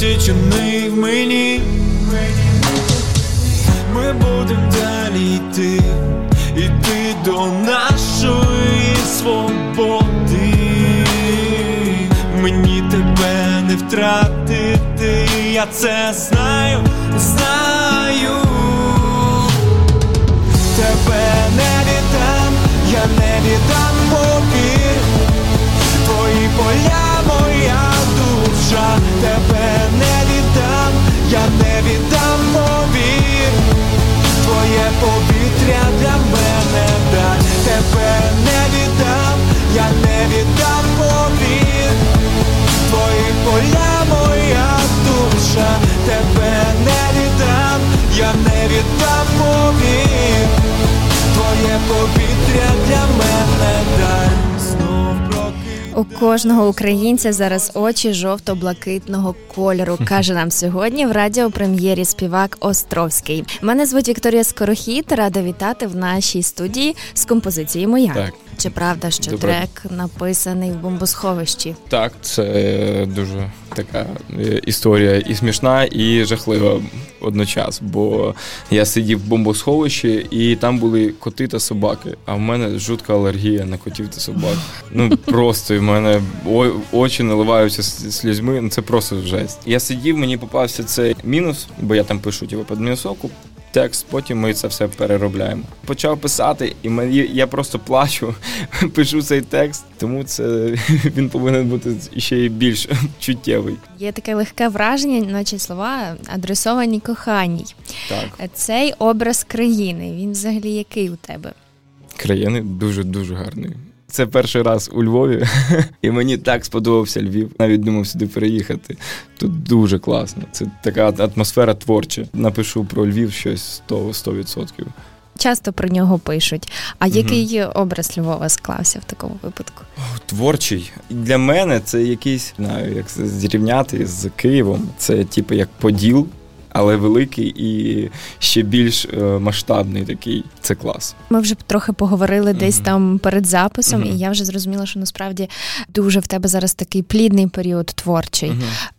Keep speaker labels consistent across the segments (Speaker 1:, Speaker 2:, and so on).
Speaker 1: висічений в мені. Ми будемо далі йти, іти до нашої свободи. Мені тебе не втратити, я це знаю, знаю. Тебе не віддам, я не віддам повір Твої поля, моя душа, тебе дай
Speaker 2: У кожного українця зараз очі жовто-блакитного кольору, каже нам сьогодні в радіопрем'єрі співак Островський. Мене звуть Вікторія Скорохід. Рада вітати в нашій студії з композицією моя.
Speaker 3: Так.
Speaker 2: Чи правда, що
Speaker 3: Добре.
Speaker 2: трек написаний в бомбосховищі?
Speaker 3: Так, це дуже така е, історія і смішна, і жахлива одночас. Бо я сидів в бомбосховищі, і там були коти та собаки. А в мене жутка алергія на котів та собак. Ну просто в мене очі наливаються слізьми. Ну це просто жесть. Я сидів, мені попався цей мінус, бо я там пишу типу, під мінусовку. Текст, потім ми це все переробляємо. Почав писати, і мені я просто плачу, пишу цей текст, тому це він повинен бути ще й більш чуттєвий.
Speaker 2: Є таке легке враження, наче слова адресовані коханій.
Speaker 3: Так,
Speaker 2: Цей образ країни. Він взагалі який у тебе?
Speaker 3: країни дуже дуже гарний. Це перший раз у Львові, і мені так сподобався Львів. Навіть думав сюди переїхати. Тут дуже класно. Це така атмосфера творча. Напишу про Львів щось 100%. 100%.
Speaker 2: Часто про нього пишуть. А
Speaker 3: Мгм.
Speaker 2: який образ Львова склався в такому випадку?
Speaker 3: Творчий. Для мене це якийсь, знаю, як зрівняти з Києвом. Це типу як поділ, але великий і ще більш е, масштабний такий. Це клас.
Speaker 2: Ми вже трохи поговорили десь
Speaker 3: Мгм.
Speaker 2: там перед записом,
Speaker 3: Мгм.
Speaker 2: і я вже зрозуміла, що насправді дуже в тебе зараз такий плідний період творчий.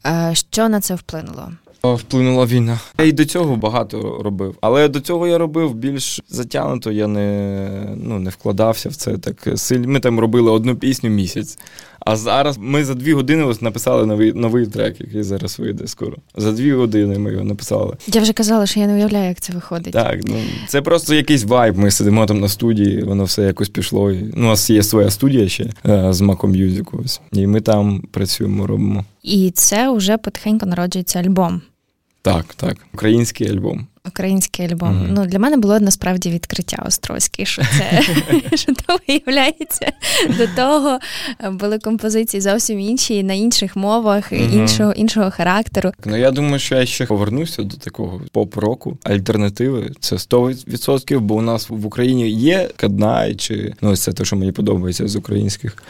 Speaker 2: Е, Що на це вплинуло?
Speaker 3: Вплинула війна. Я і до цього багато робив. Але до цього я робив більш затягнуто, я не, ну, не вкладався в це так сильно. Ми там робили одну пісню місяць. А зараз ми за дві години ось написали новий, новий трек, який зараз вийде скоро. За дві години ми його написали.
Speaker 2: Я вже казала, що я не уявляю, як це виходить.
Speaker 3: Так, ну це просто якийсь вайб. Ми сидимо там на студії, воно все якось пішло. Ну, у нас є своя студія ще е, з Music, ось. І ми там працюємо, робимо.
Speaker 2: І це вже потихеньку народжується альбом.
Speaker 3: Так, так. Український альбом.
Speaker 2: Український альбом.
Speaker 3: Мгм.
Speaker 2: Ну для мене було насправді відкриття Острозький, що це що то виявляється. До того е, були композиції зовсім інші на інших мовах,
Speaker 3: Мгм.
Speaker 2: іншого іншого характеру.
Speaker 3: Ну я думаю, що я ще повернуся до такого поп-року. Альтернативи це 100%, бо у нас в Україні є Каднай, чи ну ось це те, що мені подобається з українських.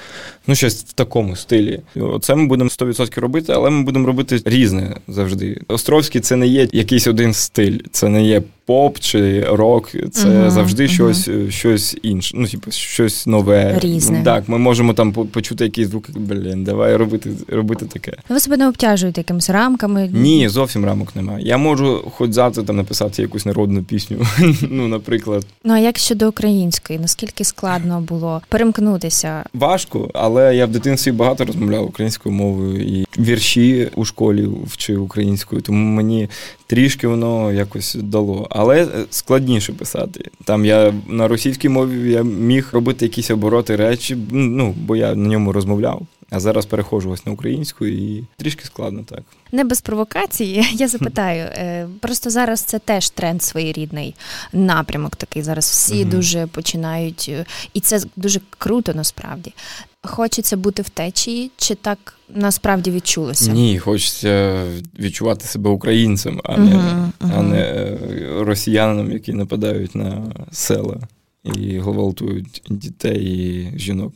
Speaker 3: Ну, щось в такому стилі. Це ми будемо 100% робити, але ми будемо робити різне завжди. Островський це не є якийсь один стиль, це не є поп чи рок, це
Speaker 2: Мгм,
Speaker 3: завжди
Speaker 2: мгм.
Speaker 3: щось, щось інше. Ну, типу, щось нове.
Speaker 2: Різне.
Speaker 3: Так, ми можемо там почути якісь звуки. Блін, давай робити, робити таке.
Speaker 2: Ви себе не обтяжуєте якимись рамками.
Speaker 3: Ні, зовсім рамок немає. Я можу хоч завтра там написати якусь народну пісню. ну, наприклад,
Speaker 2: Ну а як щодо української? Наскільки складно було перемкнутися?
Speaker 3: важко, але я в дитинстві багато розмовляв українською мовою і вірші у школі вчив українською, тому мені трішки воно якось дало. Але е, складніше писати. Там я на російській мові я міг робити якісь обороти речі, ну бо я на ньому розмовляв. А зараз переходжу ось на українську і трішки складно так.
Speaker 2: Не без провокації. Я запитаю. е, Просто зараз це теж тренд своєрідний напрямок. Такий зараз всі
Speaker 3: Мгм.
Speaker 2: дуже починають, е, і це дуже круто насправді. Хочеться бути в течії, чи так насправді відчулося?
Speaker 3: Ні, хочеться відчувати себе українцем, а не,
Speaker 2: Мгм,
Speaker 3: а не е, росіянам, які нападають на села і гвалтують дітей і жінок.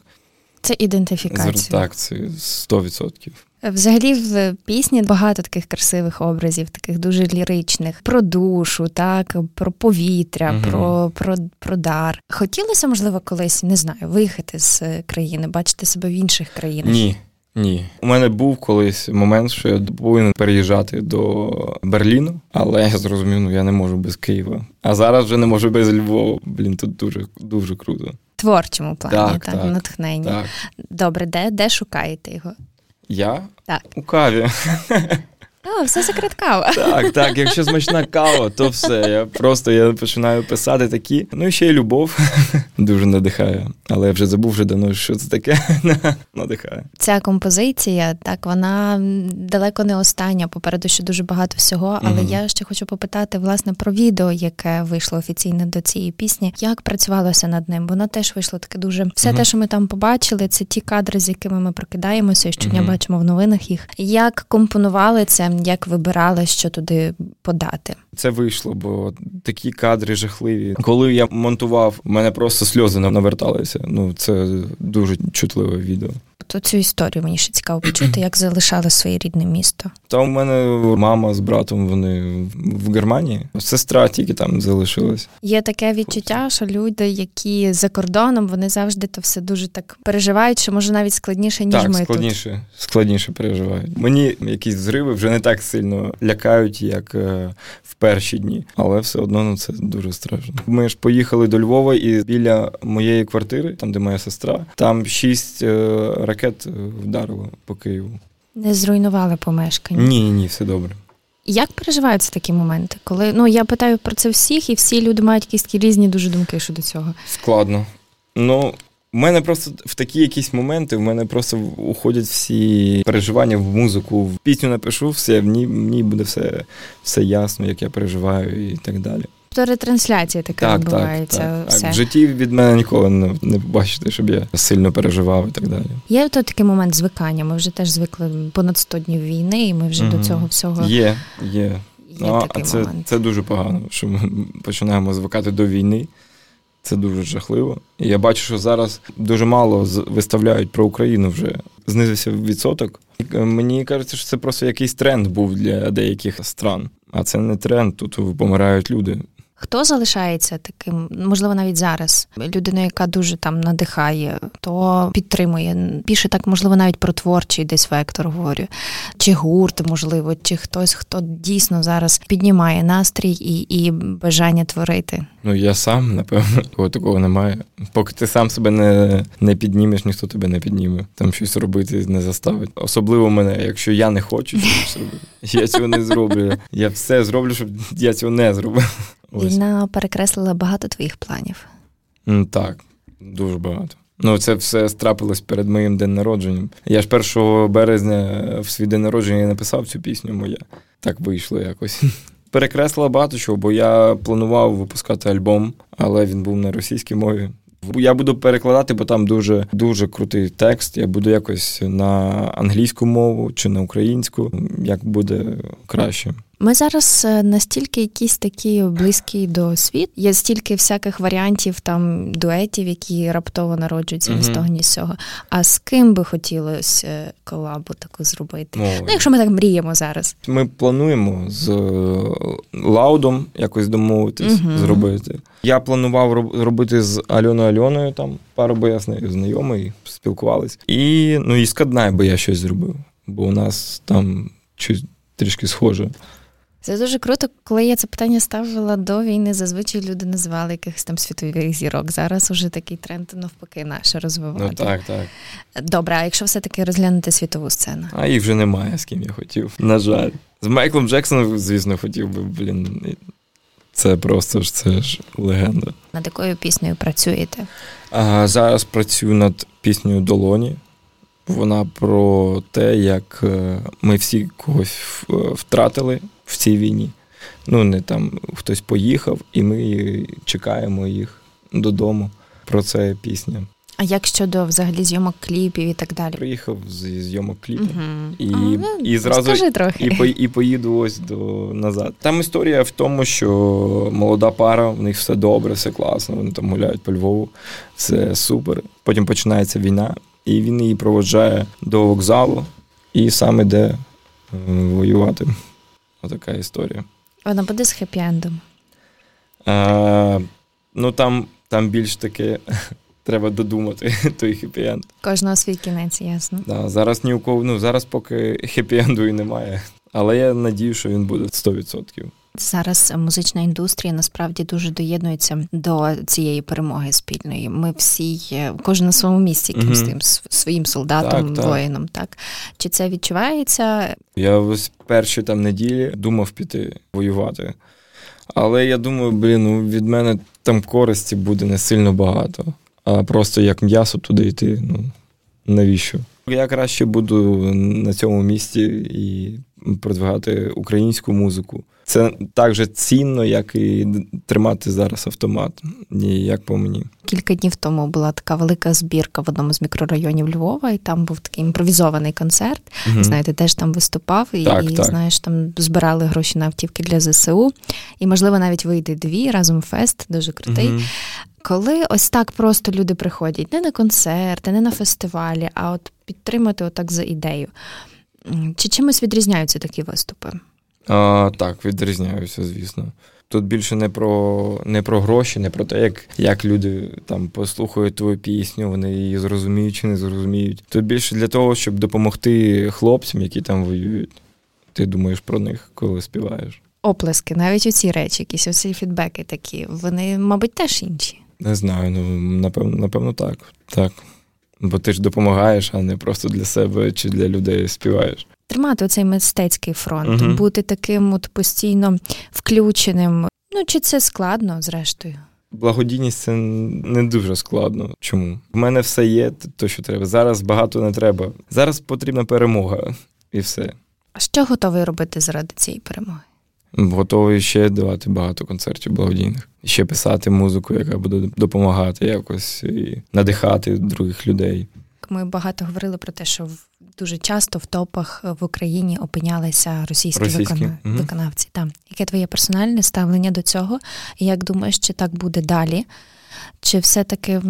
Speaker 2: Це ідентифікація.
Speaker 3: Так, це 100%.
Speaker 2: Взагалі в пісні багато таких красивих образів, таких дуже ліричних, про душу, так, про повітря, угу. про, про, про дар. Хотілося, можливо, колись не знаю, виїхати з країни, бачити себе в інших країнах?
Speaker 3: Ні. Ні, у мене був колись момент, що я повинен переїжджати до Берліну, але я зрозумів, ну я не можу без Києва. А зараз вже не можу без Львова. Блін, тут дуже дуже круто.
Speaker 2: Творчому плані,
Speaker 3: так,
Speaker 2: так,
Speaker 3: так
Speaker 2: натхнення.
Speaker 3: Так.
Speaker 2: Добре, де де шукаєте його?
Speaker 3: Я?
Speaker 2: Так.
Speaker 3: У каві.
Speaker 2: О, все секрет кава.
Speaker 3: Так, так. Якщо смачна кава, то все. Я просто я починаю писати такі. Ну і ще й любов дуже надихає. Але я вже забув вже давно, що це таке. надихає.
Speaker 2: Ця композиція, так, вона далеко не остання. Попереду ще дуже багато всього. Але mm я ще хочу попитати власне про відео, яке вийшло офіційно до цієї пісні. Як працювалося над ним? Воно теж вийшло таке дуже. Все mm те, що ми там побачили, це ті кадри, з якими ми прокидаємося, і щодня mm бачимо в новинах їх. Як компонували це? Як вибирали, що туди подати?
Speaker 3: Це вийшло, бо такі кадри жахливі. Коли я монтував, мене просто сльози наверталися. Ну це дуже чутливе відео.
Speaker 2: То цю історію мені ще цікаво почути, як залишали своє рідне місто.
Speaker 3: Та у мене мама з братом вони в Германії. Сестра тільки там залишилась.
Speaker 2: Є таке відчуття, що люди, які за кордоном, вони завжди то все дуже так переживають, що може навіть складніше ніж
Speaker 3: так,
Speaker 2: ми
Speaker 3: складніше,
Speaker 2: тут.
Speaker 3: складніше переживають. Мені якісь зриви вже не так сильно лякають, як е, в перші дні, але все одно ну, це дуже страшно. Ми ж поїхали до Львова, і біля моєї квартири, там де моя сестра, там шість е, ракет е, вдарило по Києву.
Speaker 2: Не зруйнували помешкання?
Speaker 3: Ні, ні, все добре.
Speaker 2: Як переживаються такі моменти? Коли ну я питаю про це всіх, і всі люди мають якісь різні дуже думки щодо цього.
Speaker 3: Складно. Ну у мене просто в такі якісь моменти в мене просто уходять всі переживання в музику. В пісню напишу, все в ній в ній буде все все ясно, як я переживаю і так далі.
Speaker 2: То ретрансляція така
Speaker 3: так,
Speaker 2: відбувається.
Speaker 3: Так,
Speaker 2: все.
Speaker 3: так. В житті від мене ніколи не, не побачите, щоб я сильно переживав і так далі.
Speaker 2: Є то такий момент звикання. Ми вже теж звикли понад 100 днів війни, і ми вже угу. до цього всього
Speaker 3: є. Є.
Speaker 2: Є
Speaker 3: ну,
Speaker 2: такий
Speaker 3: а це,
Speaker 2: момент.
Speaker 3: це дуже погано, що ми починаємо звикати до війни. Це дуже жахливо. І я бачу, що зараз дуже мало виставляють про Україну вже. Знизився відсоток. Мені кажеться, що це просто якийсь тренд був для деяких стран. А це не тренд, тут помирають люди.
Speaker 2: Хто залишається таким, можливо, навіть зараз людина, яка дуже там надихає, то підтримує. Більше так, можливо, навіть про творчий десь вектор говорю, чи гурт, можливо, чи хтось, хто дійсно зараз піднімає настрій і і бажання творити.
Speaker 3: Ну я сам, напевно, такого такого немає. Поки ти сам себе не не піднімеш, ніхто тебе не підніме. Там щось робити не заставить. Особливо мене, якщо я не хочу щось робити, я цього не зроблю. Я все зроблю, щоб я цього не зробив.
Speaker 2: Війна перекреслила багато твоїх планів.
Speaker 3: Так, дуже багато. Ну, це все страпилось перед моїм день народженням. Я ж 1 березня в свій день народження написав цю пісню моя. Так вийшло якось. Перекреслила багато чого, бо я планував випускати альбом, але він був на російській мові. Я буду перекладати, бо там дуже дуже крутий текст. Я буду якось на англійську мову чи на українську, як буде краще.
Speaker 2: Ми зараз е, настільки якісь такі близькі до світ. Є стільки всяких варіантів там дуетів, які раптово народжуються ні з того, ні з цього. А з ким би хотілося е, колабу таку зробити? Ой. Ну, якщо ми так мріємо зараз.
Speaker 3: Ми плануємо з е, Лаудом якось домовитись угу. зробити. Я планував робити з Альоною Альоною там пару, бо я з нею знайомий, спілкувались. І ну і з Каднай би я щось зробив, бо у нас там щось трішки схоже.
Speaker 2: Це дуже круто. Коли я це питання ставила до війни, зазвичай люди називали якихось там світових зірок. Зараз уже такий тренд навпаки наше розвивати.
Speaker 3: Ну так, так.
Speaker 2: Добре, а якщо все-таки розглянути світову сцену?
Speaker 3: А їх вже немає, з ким я хотів. На жаль. З Майклом Джексоном, звісно, хотів би, блін. Це просто ж це ж легенда.
Speaker 2: Над якою піснею працюєте?
Speaker 3: А, Зараз працюю над піснею Долоні. Вона про те, як е, ми всі когось втратили в цій війні. Ну, не там хтось поїхав, і ми чекаємо їх додому. Про це пісня.
Speaker 2: А як щодо взагалі зйомок кліпів і так далі?
Speaker 3: Приїхав зі зйомок кліпів
Speaker 2: угу.
Speaker 3: і
Speaker 2: а, ну,
Speaker 3: і зразу
Speaker 2: трохи.
Speaker 3: І, по, і поїду ось до назад. Там історія в тому, що молода пара, в них все добре, все класно. Вони там гуляють по Львову, все супер. Потім починається війна. І він її проводжає до вокзалу і сам іде воювати. Отака історія.
Speaker 2: Вона буде з хеппі-ендом?
Speaker 3: А, Ну там там більш таке треба додумати той хеппі-енд.
Speaker 2: Кожного свій кінець, ясно.
Speaker 3: Да, Зараз ні у кого, ну зараз поки хеппі-енду і немає. Але я надію, що він буде 100%.
Speaker 2: Зараз музична індустрія насправді дуже доєднується до цієї перемоги спільної. Ми всі кожен на своєму місці якимось угу. тим своїм солдатом, так, воїном. Так чи це відчувається?
Speaker 3: Я ось перші там неділі думав піти воювати. Але я думаю, блін, ну від мене там користі буде не сильно багато, а просто як м'ясо туди йти. Ну навіщо? Я краще буду на цьому місці і продвигати українську музику. Це так же цінно, як і тримати зараз автомат, як по мені.
Speaker 2: Кілька днів тому була така велика збірка в одному з мікрорайонів Львова, і там був такий імпровізований концерт. Угу. Знаєте, теж там виступав і, так, і так. знаєш, там збирали гроші на автівки для ЗСУ. І, можливо, навіть вийде дві разом фест, дуже крутий. Угу. Коли ось так просто люди приходять не на концерти, не на фестивалі, а от підтримати отак за ідею. Чи чимось відрізняються такі виступи?
Speaker 3: А, Так, відрізняюся, звісно. Тут більше не про не про гроші, не про те, як як люди там послухають твою пісню, вони її зрозуміють чи не зрозуміють. Тут більше для того, щоб допомогти хлопцям, які там воюють. Ти думаєш про них, коли співаєш.
Speaker 2: Оплески, навіть оці речі, якісь оці фідбеки такі, вони, мабуть, теж інші.
Speaker 3: Не знаю, ну напевно, напевно, так. Так. Бо ти ж допомагаєш, а не просто для себе чи для людей співаєш.
Speaker 2: Тримати оцей мистецький фронт, угу. бути таким от постійно включеним. Ну чи це складно, зрештою?
Speaker 3: Благодійність це не дуже складно. Чому? В мене все є, то що треба. Зараз багато не треба. Зараз потрібна перемога і все.
Speaker 2: А що готовий робити заради цієї перемоги?
Speaker 3: Готовий ще давати багато концертів благодійних, ще писати музику, яка буде допомагати якось і надихати других людей.
Speaker 2: Ми багато говорили про те, що дуже часто в топах в Україні опинялися російські, російські. Викона... Угу. виконавці. Там яке твоє персональне ставлення до цього? І як думаєш, чи так буде далі? Чи все-таки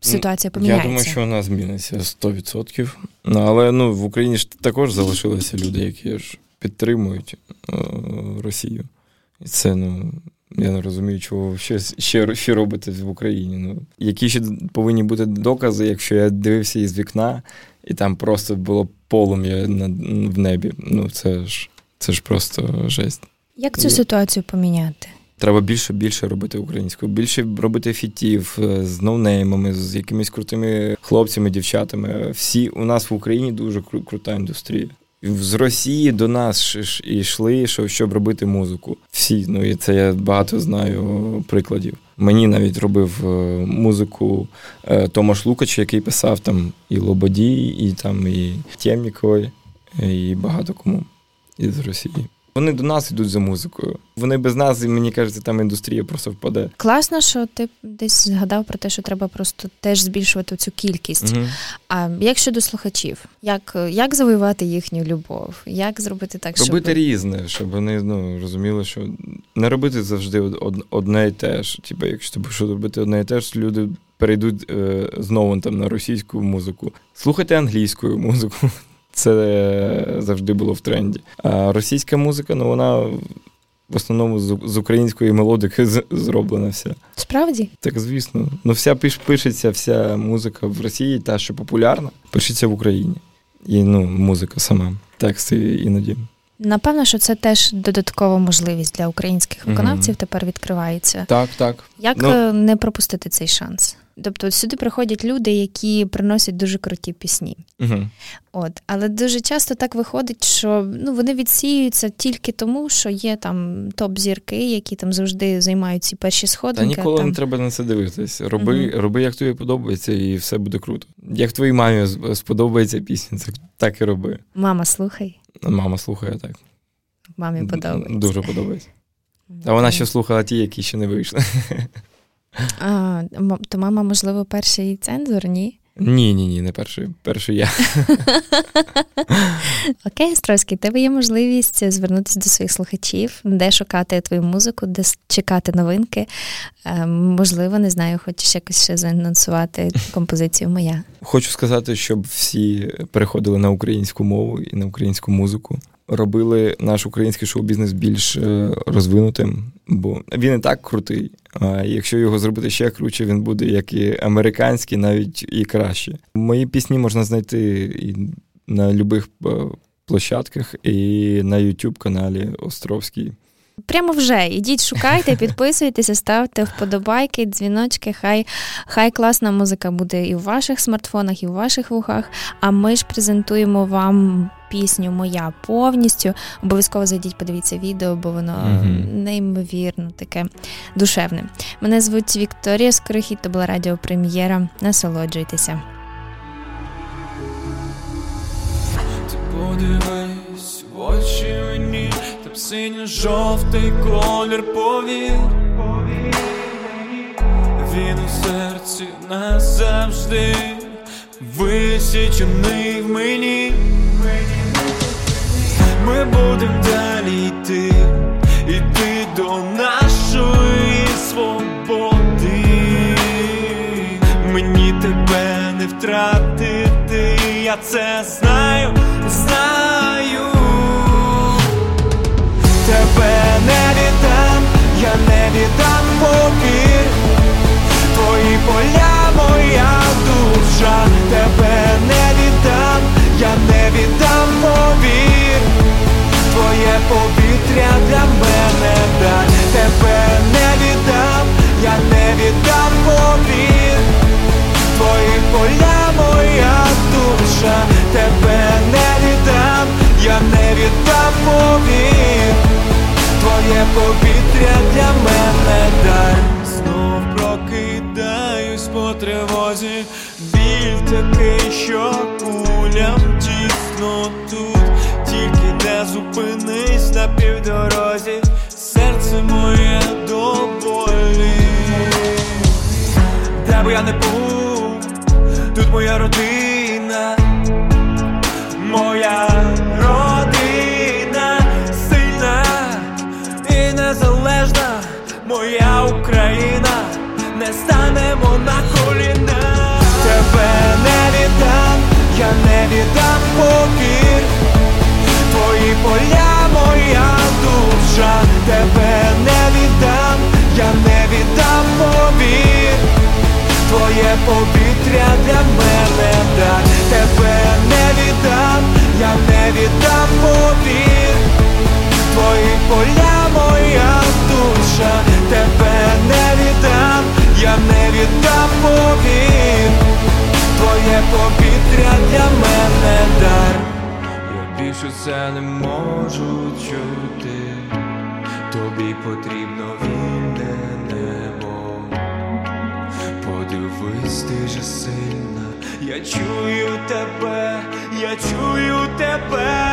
Speaker 2: ситуація поміняється?
Speaker 3: Я думаю, що вона зміниться 100%. Ну, але ну в Україні ж також залишилися люди, які ж підтримують е, Росію. І це ну. Я не розумію, чого ще ще, ще робити в Україні. Ну, Які ще повинні бути докази, якщо я дивився із вікна, і там просто було полум'я на, в небі. Ну, це ж це ж просто жесть.
Speaker 2: Як цю ситуацію поміняти?
Speaker 3: Треба більше більше робити українською, більше робити фітів е, з ноунеймами, з якимись крутими хлопцями, дівчатами. Всі у нас в Україні дуже крута індустрія з Росії до нас йшли, щоб робити музику. Всі, ну і це я багато знаю прикладів. Мені навіть робив е, музику е, Томаш Лукач, який писав там і Лободій, і там і Тємніковий, і багато кому із Росії. Вони до нас йдуть за музикою. Вони без нас, і мені кажеться, там індустрія просто впаде.
Speaker 2: Класно, що ти десь згадав про те, що треба просто теж збільшувати цю кількість. Угу. А як щодо слухачів, як як завоювати їхню любов? Як зробити так,
Speaker 3: щоб...
Speaker 2: робити
Speaker 3: різне, щоб вони ну розуміли, що не робити завжди одне і те ж. Типу, якщо ти будеш робити одне і те ж, люди перейдуть е, знову там на російську музику. Слухайте англійську музику. Це завжди було в тренді. А російська музика, ну вона в основному з української мелодики зроблена вся.
Speaker 2: Справді?
Speaker 3: Так, звісно. Ну, вся пишеться, вся музика в Росії, та, що популярна, пишеться в Україні. І ну, музика сама, тексти іноді.
Speaker 2: Напевно, що це теж додаткова можливість для українських виконавців mm-hmm. тепер відкривається.
Speaker 3: Так, так.
Speaker 2: Як ну, не пропустити цей шанс? Тобто сюди приходять люди, які приносять дуже круті пісні.
Speaker 3: Угу.
Speaker 2: От, Але дуже часто так виходить, що ну, вони відсіюються тільки тому, що є там топ-зірки, які там завжди займають ці перші сходинки.
Speaker 3: Та ніколи
Speaker 2: там...
Speaker 3: не треба на це дивитись. Роби, угу. роби, як тобі подобається, і все буде круто. Як твоїй мамі сподобається пісня, так, так і роби.
Speaker 2: Мама, слухай.
Speaker 3: Мама слухає так.
Speaker 2: Мамі подобається.
Speaker 3: Дуже подобається. А вона ще слухала ті, які ще не вийшли.
Speaker 2: А, То мама, можливо, перший цензор, ні?
Speaker 3: Ні, ні, ні, не перший. Перший я.
Speaker 2: Окей, Островський, тебе є можливість звернутися до своїх слухачів, де шукати твою музику, де чекати новинки. Е, можливо, не знаю, хочеш якось ще заанонсувати композицію моя.
Speaker 3: Хочу сказати, щоб всі переходили на українську мову і на українську музику. Робили наш український шоу-бізнес більш е, розвинутим, бо він і так крутий. А якщо його зробити ще круче, він буде як і американський, навіть і краще. Мої пісні можна знайти і на будь-яких е, площадках, і на youtube каналі Островський.
Speaker 2: Прямо вже ідіть, шукайте, підписуйтеся, ставте вподобайки, дзвіночки. Хай хай класна музика буде і в ваших смартфонах, і в ваших вухах. А ми ж презентуємо вам пісню Моя повністю. Обов'язково зайдіть, подивіться відео, бо воно mm неймовірно таке душевне. Мене звуть Вікторія Скорохід, то була радіопрем'єра. Насолоджуйтеся.
Speaker 1: Ти подивись в очі мені, синьо-жовтий колір повір. Він у серці назавжди висічений в мені. Ми будем далі йти, іти до нашої свободи. Мені тебе не втратити, я це я не попір. Твої поля, моя душа, тебе не віддам, я не віддам повір. Твоє повітря для мене дай тебе Твоє повітря для мене дай тебе не віддам, я не віддам повір. Твої поля, моя душа, тебе не віддам, я не віддам повір. Твоє повітря для мене дар. Я більше це не можу чути. Тобі потрібно вільне ти сильна, я чую тебе, я чую тебе.